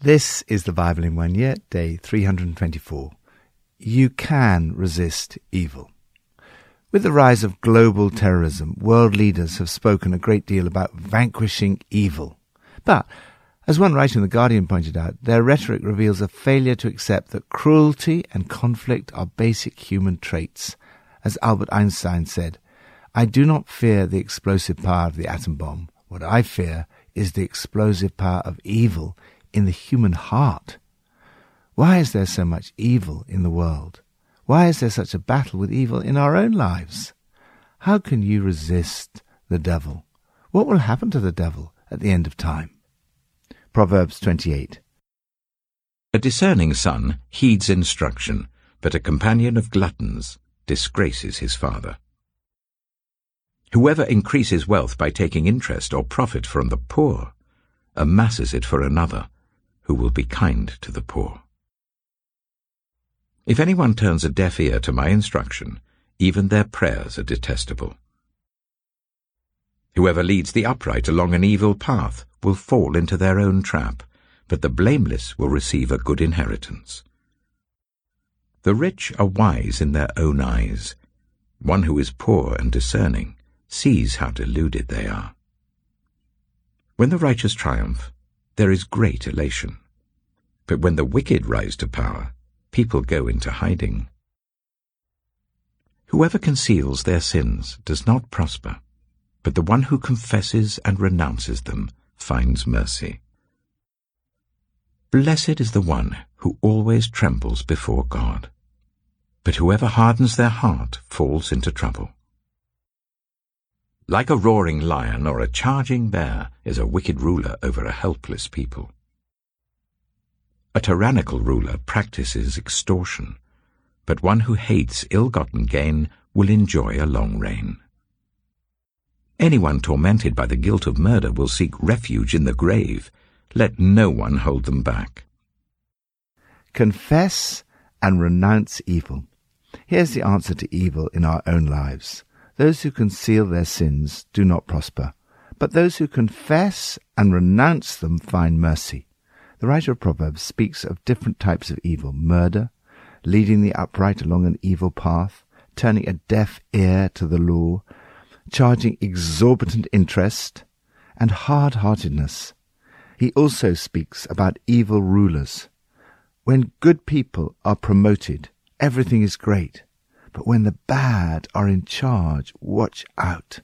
This is the Bible in one year, day 324. You can resist evil. With the rise of global terrorism, world leaders have spoken a great deal about vanquishing evil. But, as one writer in The Guardian pointed out, their rhetoric reveals a failure to accept that cruelty and conflict are basic human traits. As Albert Einstein said, I do not fear the explosive power of the atom bomb. What I fear is the explosive power of evil in the human heart. Why is there so much evil in the world? Why is there such a battle with evil in our own lives? How can you resist the devil? What will happen to the devil at the end of time? Proverbs 28. A discerning son heeds instruction, but a companion of gluttons disgraces his father. Whoever increases wealth by taking interest or profit from the poor amasses it for another, who will be kind to the poor. If anyone turns a deaf ear to my instruction, even their prayers are detestable. Whoever leads the upright along an evil path will fall into their own trap, but the blameless will receive a good inheritance. The rich are wise in their own eyes. One who is poor and discerning sees how deluded they are. When the righteous triumph, there is great elation. But when the wicked rise to power, people go into hiding. Whoever conceals their sins does not prosper, but the one who confesses and renounces them finds mercy. Blessed is the one who always trembles before God, but whoever hardens their heart falls into trouble. Like a roaring lion or a charging bear is a wicked ruler over a helpless people. A tyrannical ruler practices extortion, but one who hates ill-gotten gain will enjoy a long reign. Anyone tormented by the guilt of murder will seek refuge in the grave. Let no one hold them back. Confess and renounce evil. Here's the answer to evil in our own lives. Those who conceal their sins do not prosper, but those who confess and renounce them find mercy. The writer of Proverbs speaks of different types of evil murder, leading the upright along an evil path, turning a deaf ear to the law, charging exorbitant interest, and hard heartedness. He also speaks about evil rulers. When good people are promoted, everything is great. But when the bad are in charge, watch out.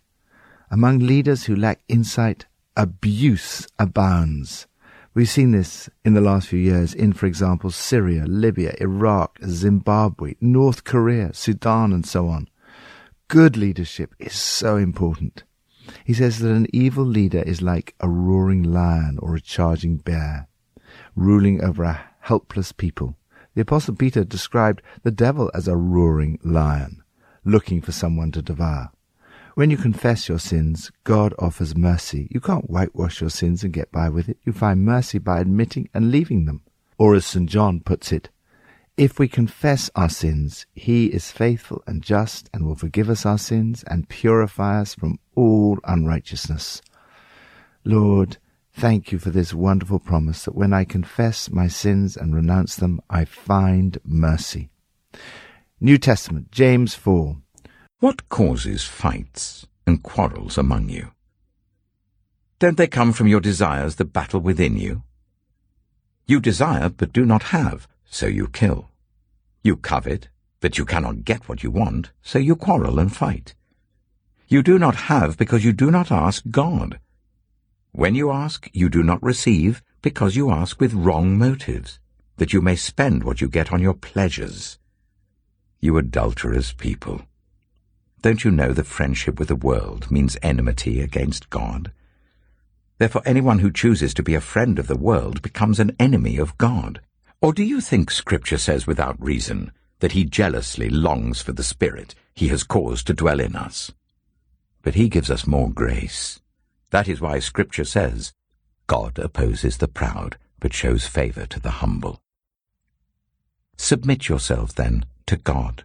Among leaders who lack insight, abuse abounds. We've seen this in the last few years in, for example, Syria, Libya, Iraq, Zimbabwe, North Korea, Sudan, and so on. Good leadership is so important. He says that an evil leader is like a roaring lion or a charging bear, ruling over a helpless people. The Apostle Peter described the devil as a roaring lion, looking for someone to devour. When you confess your sins, God offers mercy. You can't whitewash your sins and get by with it. You find mercy by admitting and leaving them. Or as St. John puts it, if we confess our sins, he is faithful and just and will forgive us our sins and purify us from all unrighteousness. Lord, thank you for this wonderful promise that when I confess my sins and renounce them, I find mercy. New Testament, James 4. What causes fights and quarrels among you? Don't they come from your desires that battle within you? You desire but do not have, so you kill. You covet, but you cannot get what you want, so you quarrel and fight. You do not have because you do not ask God. When you ask, you do not receive because you ask with wrong motives, that you may spend what you get on your pleasures. You adulterous people. Don't you know that friendship with the world means enmity against God? Therefore anyone who chooses to be a friend of the world becomes an enemy of God. Or do you think Scripture says without reason that he jealously longs for the Spirit he has caused to dwell in us? But he gives us more grace. That is why Scripture says, God opposes the proud, but shows favor to the humble. Submit yourselves, then, to God.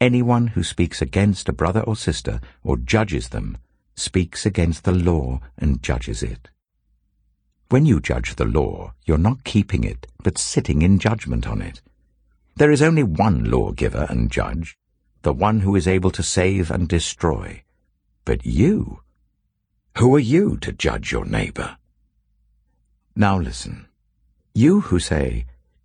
Anyone who speaks against a brother or sister, or judges them, speaks against the law and judges it. When you judge the law, you're not keeping it, but sitting in judgment on it. There is only one lawgiver and judge, the one who is able to save and destroy. But you, who are you to judge your neighbor? Now listen. You who say,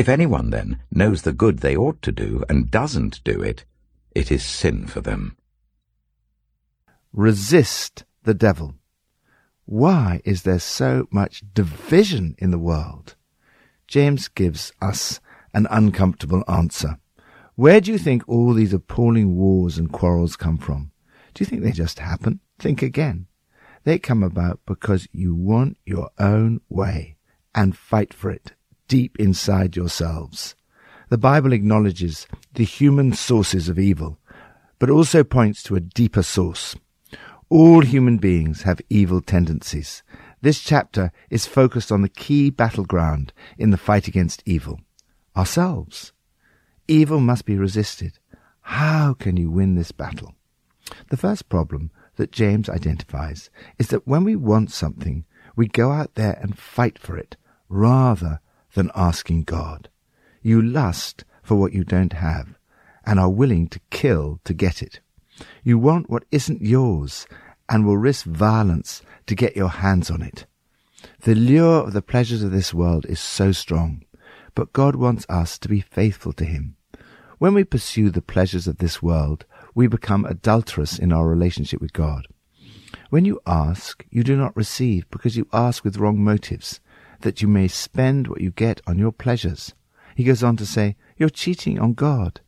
If anyone, then, knows the good they ought to do and doesn't do it, it is sin for them. Resist the devil. Why is there so much division in the world? James gives us an uncomfortable answer. Where do you think all these appalling wars and quarrels come from? Do you think they just happen? Think again. They come about because you want your own way and fight for it deep inside yourselves. The Bible acknowledges the human sources of evil, but also points to a deeper source. All human beings have evil tendencies. This chapter is focused on the key battleground in the fight against evil ourselves. Evil must be resisted. How can you win this battle? The first problem that James identifies is that when we want something, we go out there and fight for it rather than asking God. You lust for what you don't have and are willing to kill to get it. You want what isn't yours and will risk violence to get your hands on it. The lure of the pleasures of this world is so strong, but God wants us to be faithful to Him. When we pursue the pleasures of this world, we become adulterous in our relationship with God. When you ask, you do not receive because you ask with wrong motives, that you may spend what you get on your pleasures. He goes on to say, You're cheating on God.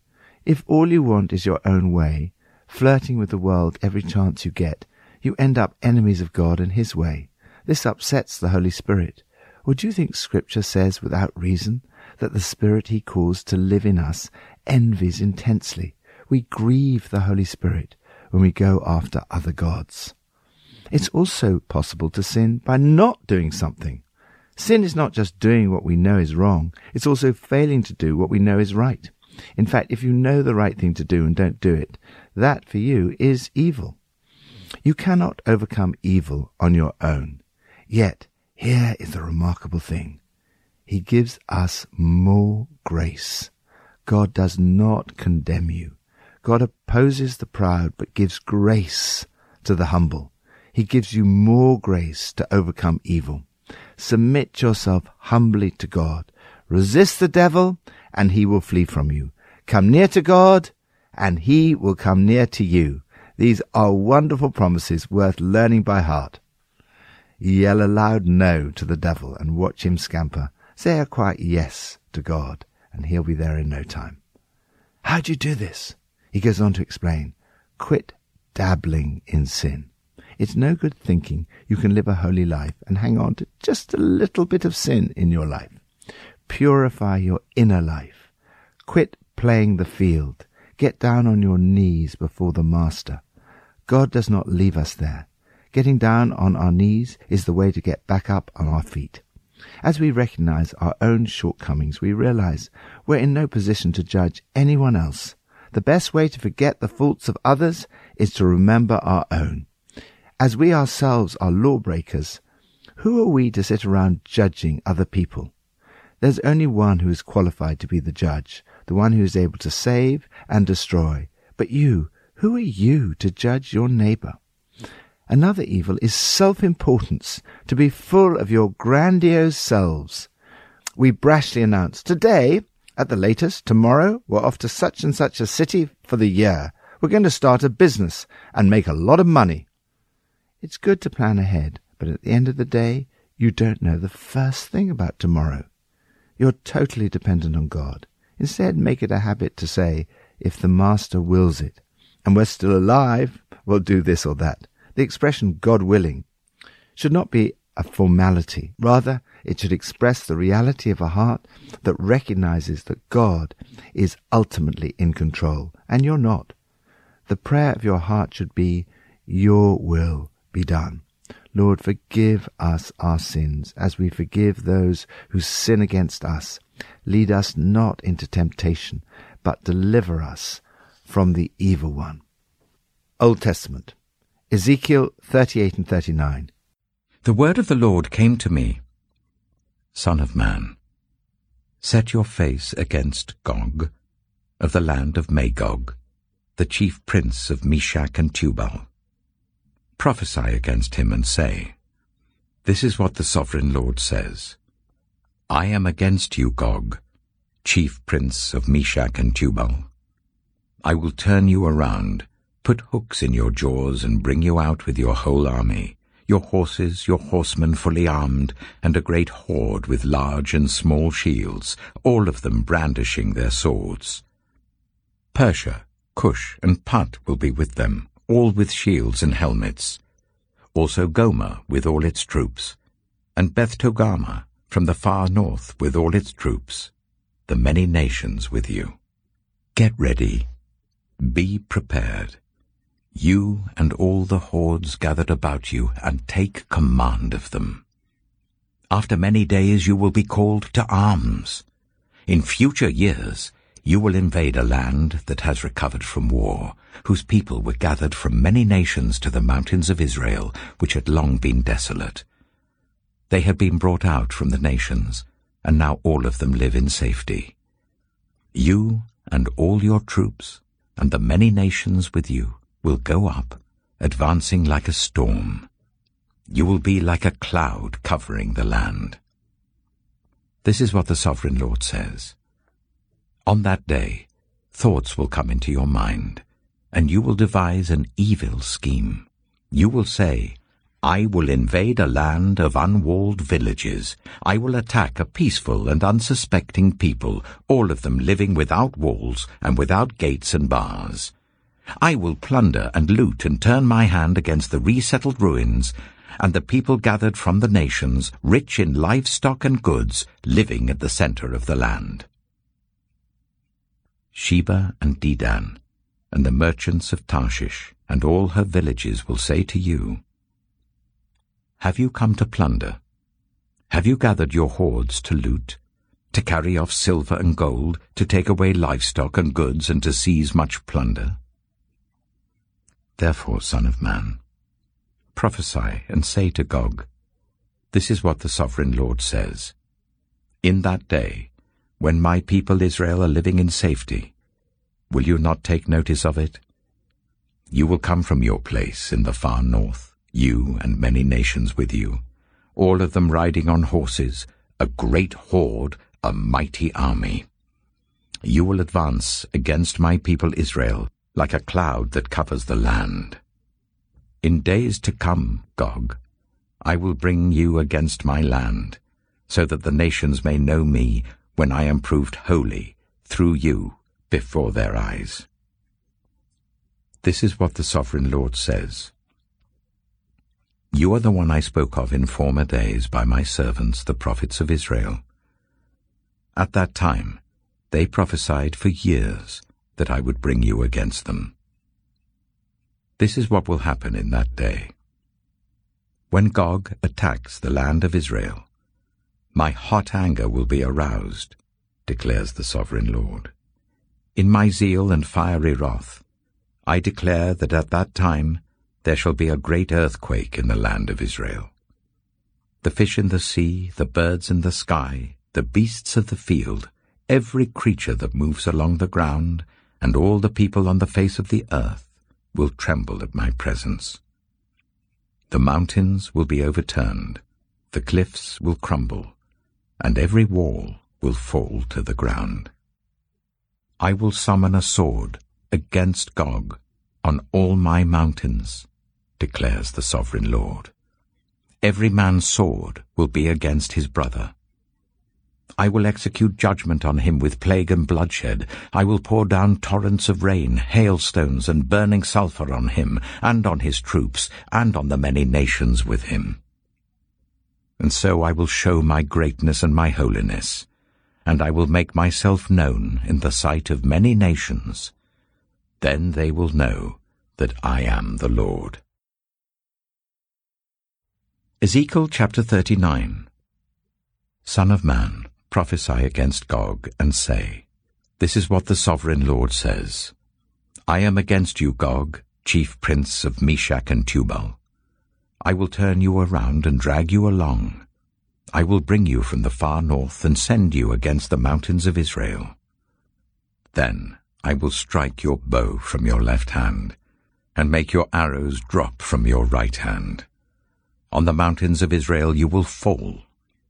If all you want is your own way, flirting with the world every chance you get, you end up enemies of God and His way. This upsets the Holy Spirit. Or do you think Scripture says without reason that the Spirit He calls to live in us envies intensely? We grieve the Holy Spirit when we go after other gods. It's also possible to sin by not doing something. Sin is not just doing what we know is wrong, it's also failing to do what we know is right. In fact, if you know the right thing to do and don't do it, that for you is evil. You cannot overcome evil on your own. Yet, here is the remarkable thing. He gives us more grace. God does not condemn you. God opposes the proud but gives grace to the humble. He gives you more grace to overcome evil. Submit yourself humbly to God. Resist the devil, and he will flee from you. Come near to God, and he will come near to you. These are wonderful promises worth learning by heart. Yell a loud no to the devil and watch him scamper. Say a quiet yes to God, and he'll be there in no time. How do you do this? He goes on to explain. Quit dabbling in sin. It's no good thinking you can live a holy life and hang on to just a little bit of sin in your life. Purify your inner life. Quit playing the field. Get down on your knees before the Master. God does not leave us there. Getting down on our knees is the way to get back up on our feet. As we recognize our own shortcomings, we realize we're in no position to judge anyone else. The best way to forget the faults of others is to remember our own. As we ourselves are lawbreakers, who are we to sit around judging other people? There's only one who is qualified to be the judge, the one who is able to save and destroy. But you, who are you to judge your neighbor? Another evil is self-importance, to be full of your grandiose selves. we brashly announce, today, at the latest, tomorrow, we're off to such and such a city for the year. We're going to start a business and make a lot of money. It's good to plan ahead, but at the end of the day, you don't know the first thing about tomorrow. You're totally dependent on God. Instead, make it a habit to say, if the Master wills it, and we're still alive, we'll do this or that. The expression God willing should not be a formality. Rather, it should express the reality of a heart that recognizes that God is ultimately in control, and you're not. The prayer of your heart should be, Your will be done. Lord, forgive us our sins as we forgive those who sin against us. Lead us not into temptation, but deliver us from the evil one. Old Testament. Ezekiel 38 and 39. The word of the Lord came to me. Son of man, set your face against Gog, of the land of Magog, the chief prince of Meshech and Tubal. Prophesy against him and say, This is what the sovereign Lord says. I am against you, Gog, chief prince of Meshech and Tubal. I will turn you around, put hooks in your jaws, and bring you out with your whole army, your horses, your horsemen fully armed, and a great horde with large and small shields, all of them brandishing their swords. Persia, Cush, and Put will be with them, all with shields and helmets. Also Gomer with all its troops, and Beth Togarmah from the far north with all its troops, the many nations with you. Get ready. Be prepared. You and all the hordes gathered about you, and take command of them. After many days you will be called to arms. In future years you will invade a land that has recovered from war, whose people were gathered from many nations to the mountains of Israel, which had long been desolate. They had been brought out from the nations, and now all of them live in safety. You and all your troops, and the many nations with you, will go up, advancing like a storm. You will be like a cloud covering the land. This is what the Sovereign Lord says. On that day, thoughts will come into your mind, and you will devise an evil scheme. You will say, I will invade a land of unwalled villages. I will attack a peaceful and unsuspecting people, all of them living without walls and without gates and bars. I will plunder and loot and turn my hand against the resettled ruins, and the people gathered from the nations, rich in livestock and goods, living at the center of the land. Sheba and Dedan, and the merchants of Tarshish, and all her villages will say to you, Have you come to plunder? Have you gathered your hordes to loot, to carry off silver and gold, to take away livestock and goods, and to seize much plunder? Therefore, Son of Man, prophesy and say to Gog, This is what the Sovereign Lord says. In that day, when my people Israel are living in safety, will you not take notice of it? You will come from your place in the far north, you and many nations with you, all of them riding on horses, a great horde, a mighty army. You will advance against my people Israel like a cloud that covers the land. In days to come, Gog, I will bring you against my land, so that the nations may know me when I am proved holy through you before their eyes. This is what the Sovereign Lord says. You are the one I spoke of in former days by my servants, the prophets of Israel. At that time, they prophesied for years that I would bring you against them. This is what will happen in that day. When Gog attacks the land of Israel, my hot anger will be aroused, declares the Sovereign Lord. In my zeal and fiery wrath, I declare that at that time there shall be a great earthquake in the land of Israel. The fish in the sea, the birds in the sky, the beasts of the field, every creature that moves along the ground, and all the people on the face of the earth will tremble at my presence. The mountains will be overturned, the cliffs will crumble, and every wall will fall to the ground. I will summon a sword against Gog on all my mountains, declares the sovereign Lord. Every man's sword will be against his brother. I will execute judgment on him with plague and bloodshed. I will pour down torrents of rain, hailstones, and burning sulphur on him, and on his troops, and on the many nations with him. And so I will show my greatness and my holiness, and I will make myself known in the sight of many nations. Then they will know that I am the Lord. Ezekiel chapter 39 Son of man, prophesy against Gog, and say, This is what the sovereign Lord says. I am against you, Gog, chief prince of Meshech and Tubal. I will turn you around and drag you along. I will bring you from the far north and send you against the mountains of Israel. Then I will strike your bow from your left hand, and make your arrows drop from your right hand. On the mountains of Israel you will fall,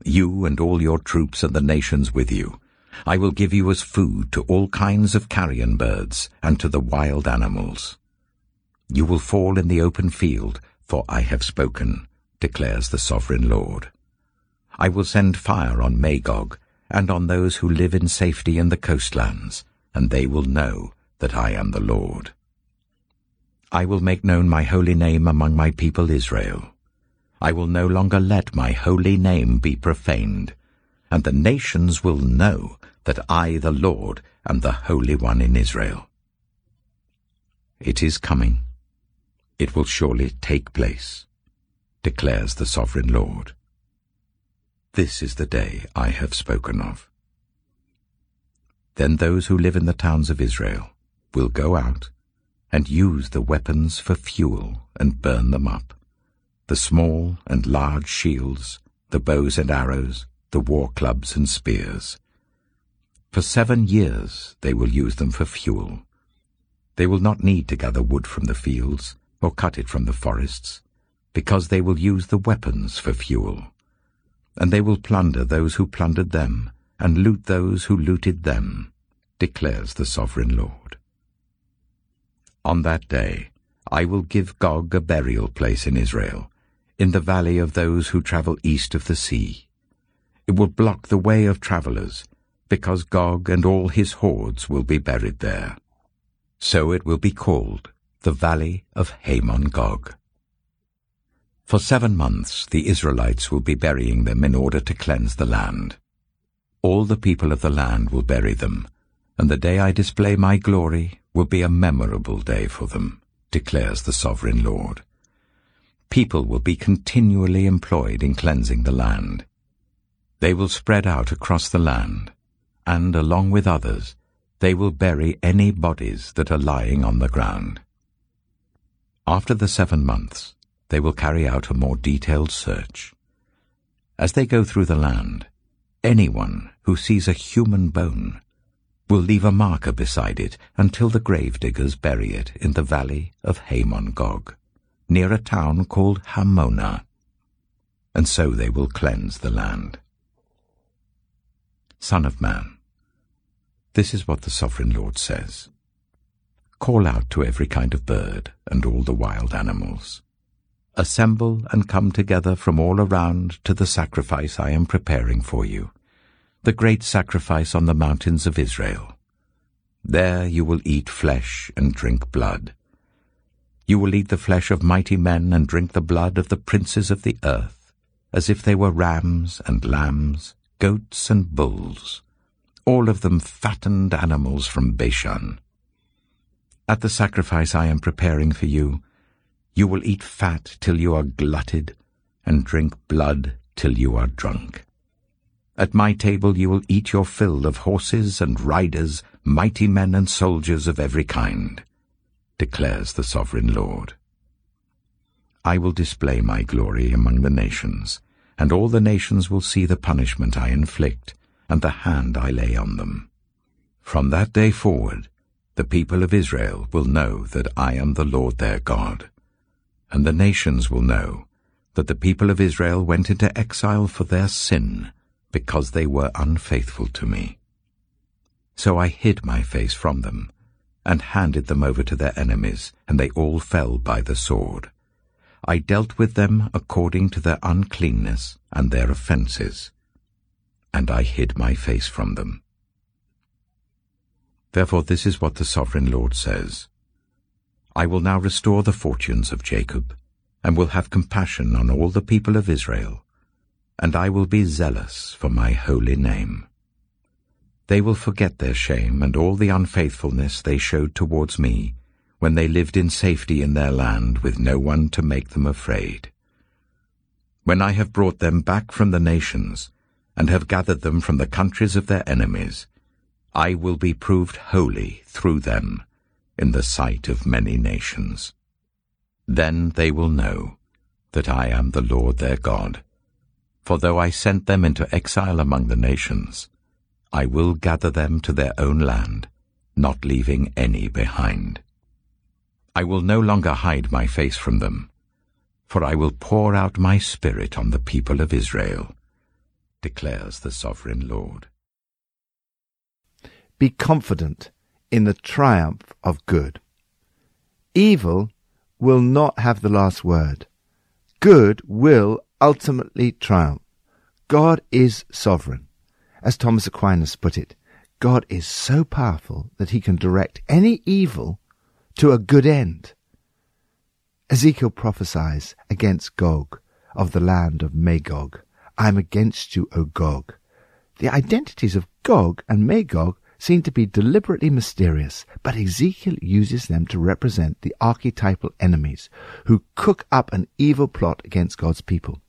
you and all your troops and the nations with you. I will give you as food to all kinds of carrion birds and to the wild animals. You will fall in the open field, for I have spoken, declares the sovereign Lord. I will send fire on Magog and on those who live in safety in the coastlands, and they will know that I am the Lord. I will make known my holy name among my people Israel. I will no longer let my holy name be profaned, and the nations will know that I, the Lord, am the Holy One in Israel. It is coming. It will surely take place, declares the sovereign Lord. This is the day I have spoken of. Then those who live in the towns of Israel will go out and use the weapons for fuel and burn them up the small and large shields, the bows and arrows, the war clubs and spears. For seven years they will use them for fuel. They will not need to gather wood from the fields or cut it from the forests, because they will use the weapons for fuel. And they will plunder those who plundered them, and loot those who looted them, declares the sovereign Lord. On that day I will give Gog a burial place in Israel, in the valley of those who travel east of the sea. It will block the way of travellers, because Gog and all his hordes will be buried there. So it will be called the Valley of Hamon Gog. For seven months the Israelites will be burying them in order to cleanse the land. All the people of the land will bury them, and the day I display my glory will be a memorable day for them, declares the sovereign Lord people will be continually employed in cleansing the land. They will spread out across the land, and along with others, they will bury any bodies that are lying on the ground. After the seven months, they will carry out a more detailed search. As they go through the land, anyone who sees a human bone will leave a marker beside it until the grave diggers bury it in the valley of Hamon Gog near a town called Hamona. and so they will cleanse the land. Son of man, this is what the sovereign Lord says. Call out to every kind of bird and all the wild animals. Assemble and come together from all around to the sacrifice I am preparing for you, the great sacrifice on the mountains of Israel. There you will eat flesh and drink blood. You will eat the flesh of mighty men and drink the blood of the princes of the earth, as if they were rams and lambs, goats and bulls, all of them fattened animals from Bashan. At the sacrifice I am preparing for you, you will eat fat till you are glutted, and drink blood till you are drunk. At my table you will eat your fill of horses and riders, mighty men and soldiers of every kind declares the sovereign Lord. I will display my glory among the nations, and all the nations will see the punishment I inflict, and the hand I lay on them. From that day forward, the people of Israel will know that I am the Lord their God, and the nations will know that the people of Israel went into exile for their sin, because they were unfaithful to me. So I hid my face from them, and handed them over to their enemies, and they all fell by the sword. I dealt with them according to their uncleanness and their offences, and I hid my face from them. Therefore this is what the Sovereign Lord says. I will now restore the fortunes of Jacob, and will have compassion on all the people of Israel, and I will be zealous for my holy name. They will forget their shame and all the unfaithfulness they showed towards me, when they lived in safety in their land with no one to make them afraid. When I have brought them back from the nations, and have gathered them from the countries of their enemies, I will be proved holy through them in the sight of many nations. Then they will know that I am the Lord their God. For though I sent them into exile among the nations, I will gather them to their own land, not leaving any behind. I will no longer hide my face from them, for I will pour out my spirit on the people of Israel, declares the Sovereign Lord. Be confident in the triumph of good. Evil will not have the last word. Good will ultimately triumph. God is sovereign. As Thomas Aquinas put it, God is so powerful that he can direct any evil to a good end. Ezekiel prophesies against Gog of the land of Magog. I am against you, O Gog. The identities of Gog and Magog seem to be deliberately mysterious, but Ezekiel uses them to represent the archetypal enemies who cook up an evil plot against God's people.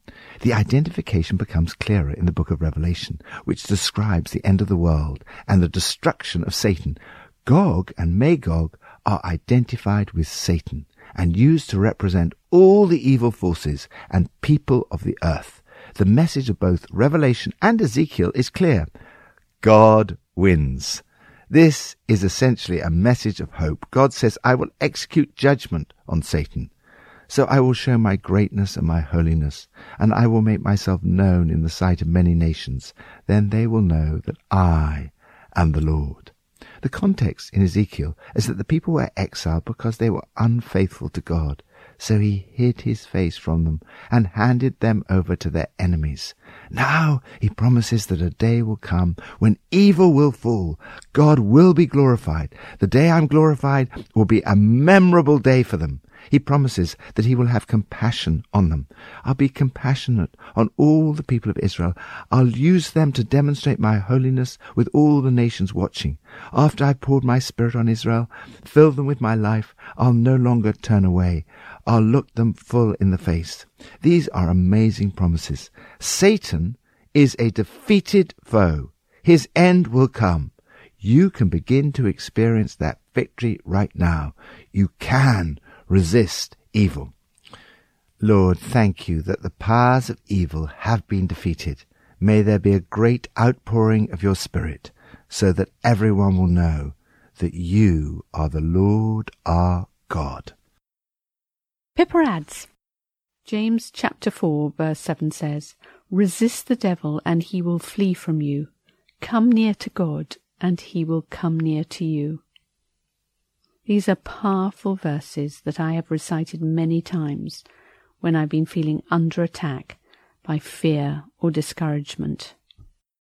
The identification becomes clearer in the book of Revelation, which describes the end of the world and the destruction of Satan. Gog and Magog are identified with Satan and used to represent all the evil forces and people of the earth. The message of both Revelation and Ezekiel is clear. God wins. This is essentially a message of hope. God says, I will execute judgment on Satan. So I will show my greatness and my holiness, and I will make myself known in the sight of many nations. Then they will know that I am the Lord. The context in Ezekiel is that the people were exiled because they were unfaithful to God. So he hid his face from them and handed them over to their enemies. Now he promises that a day will come when evil will fall. God will be glorified. The day I'm glorified will be a memorable day for them. He promises that he will have compassion on them. I'll be compassionate on all the people of Israel. I'll use them to demonstrate my holiness with all the nations watching. After I've poured my spirit on Israel, filled them with my life, I'll no longer turn away. I'll look them full in the face. These are amazing promises. Satan is a defeated foe. His end will come. You can begin to experience that victory right now. You can resist evil. Lord, thank you that the powers of evil have been defeated. May there be a great outpouring of your Spirit, so that everyone will know that you are the Lord our God. Pippa adds, James chapter 4 verse 7 says, Resist the devil and he will flee from you. Come near to God and he will come near to you. These are powerful verses that I have recited many times when I've been feeling under attack by fear or discouragement.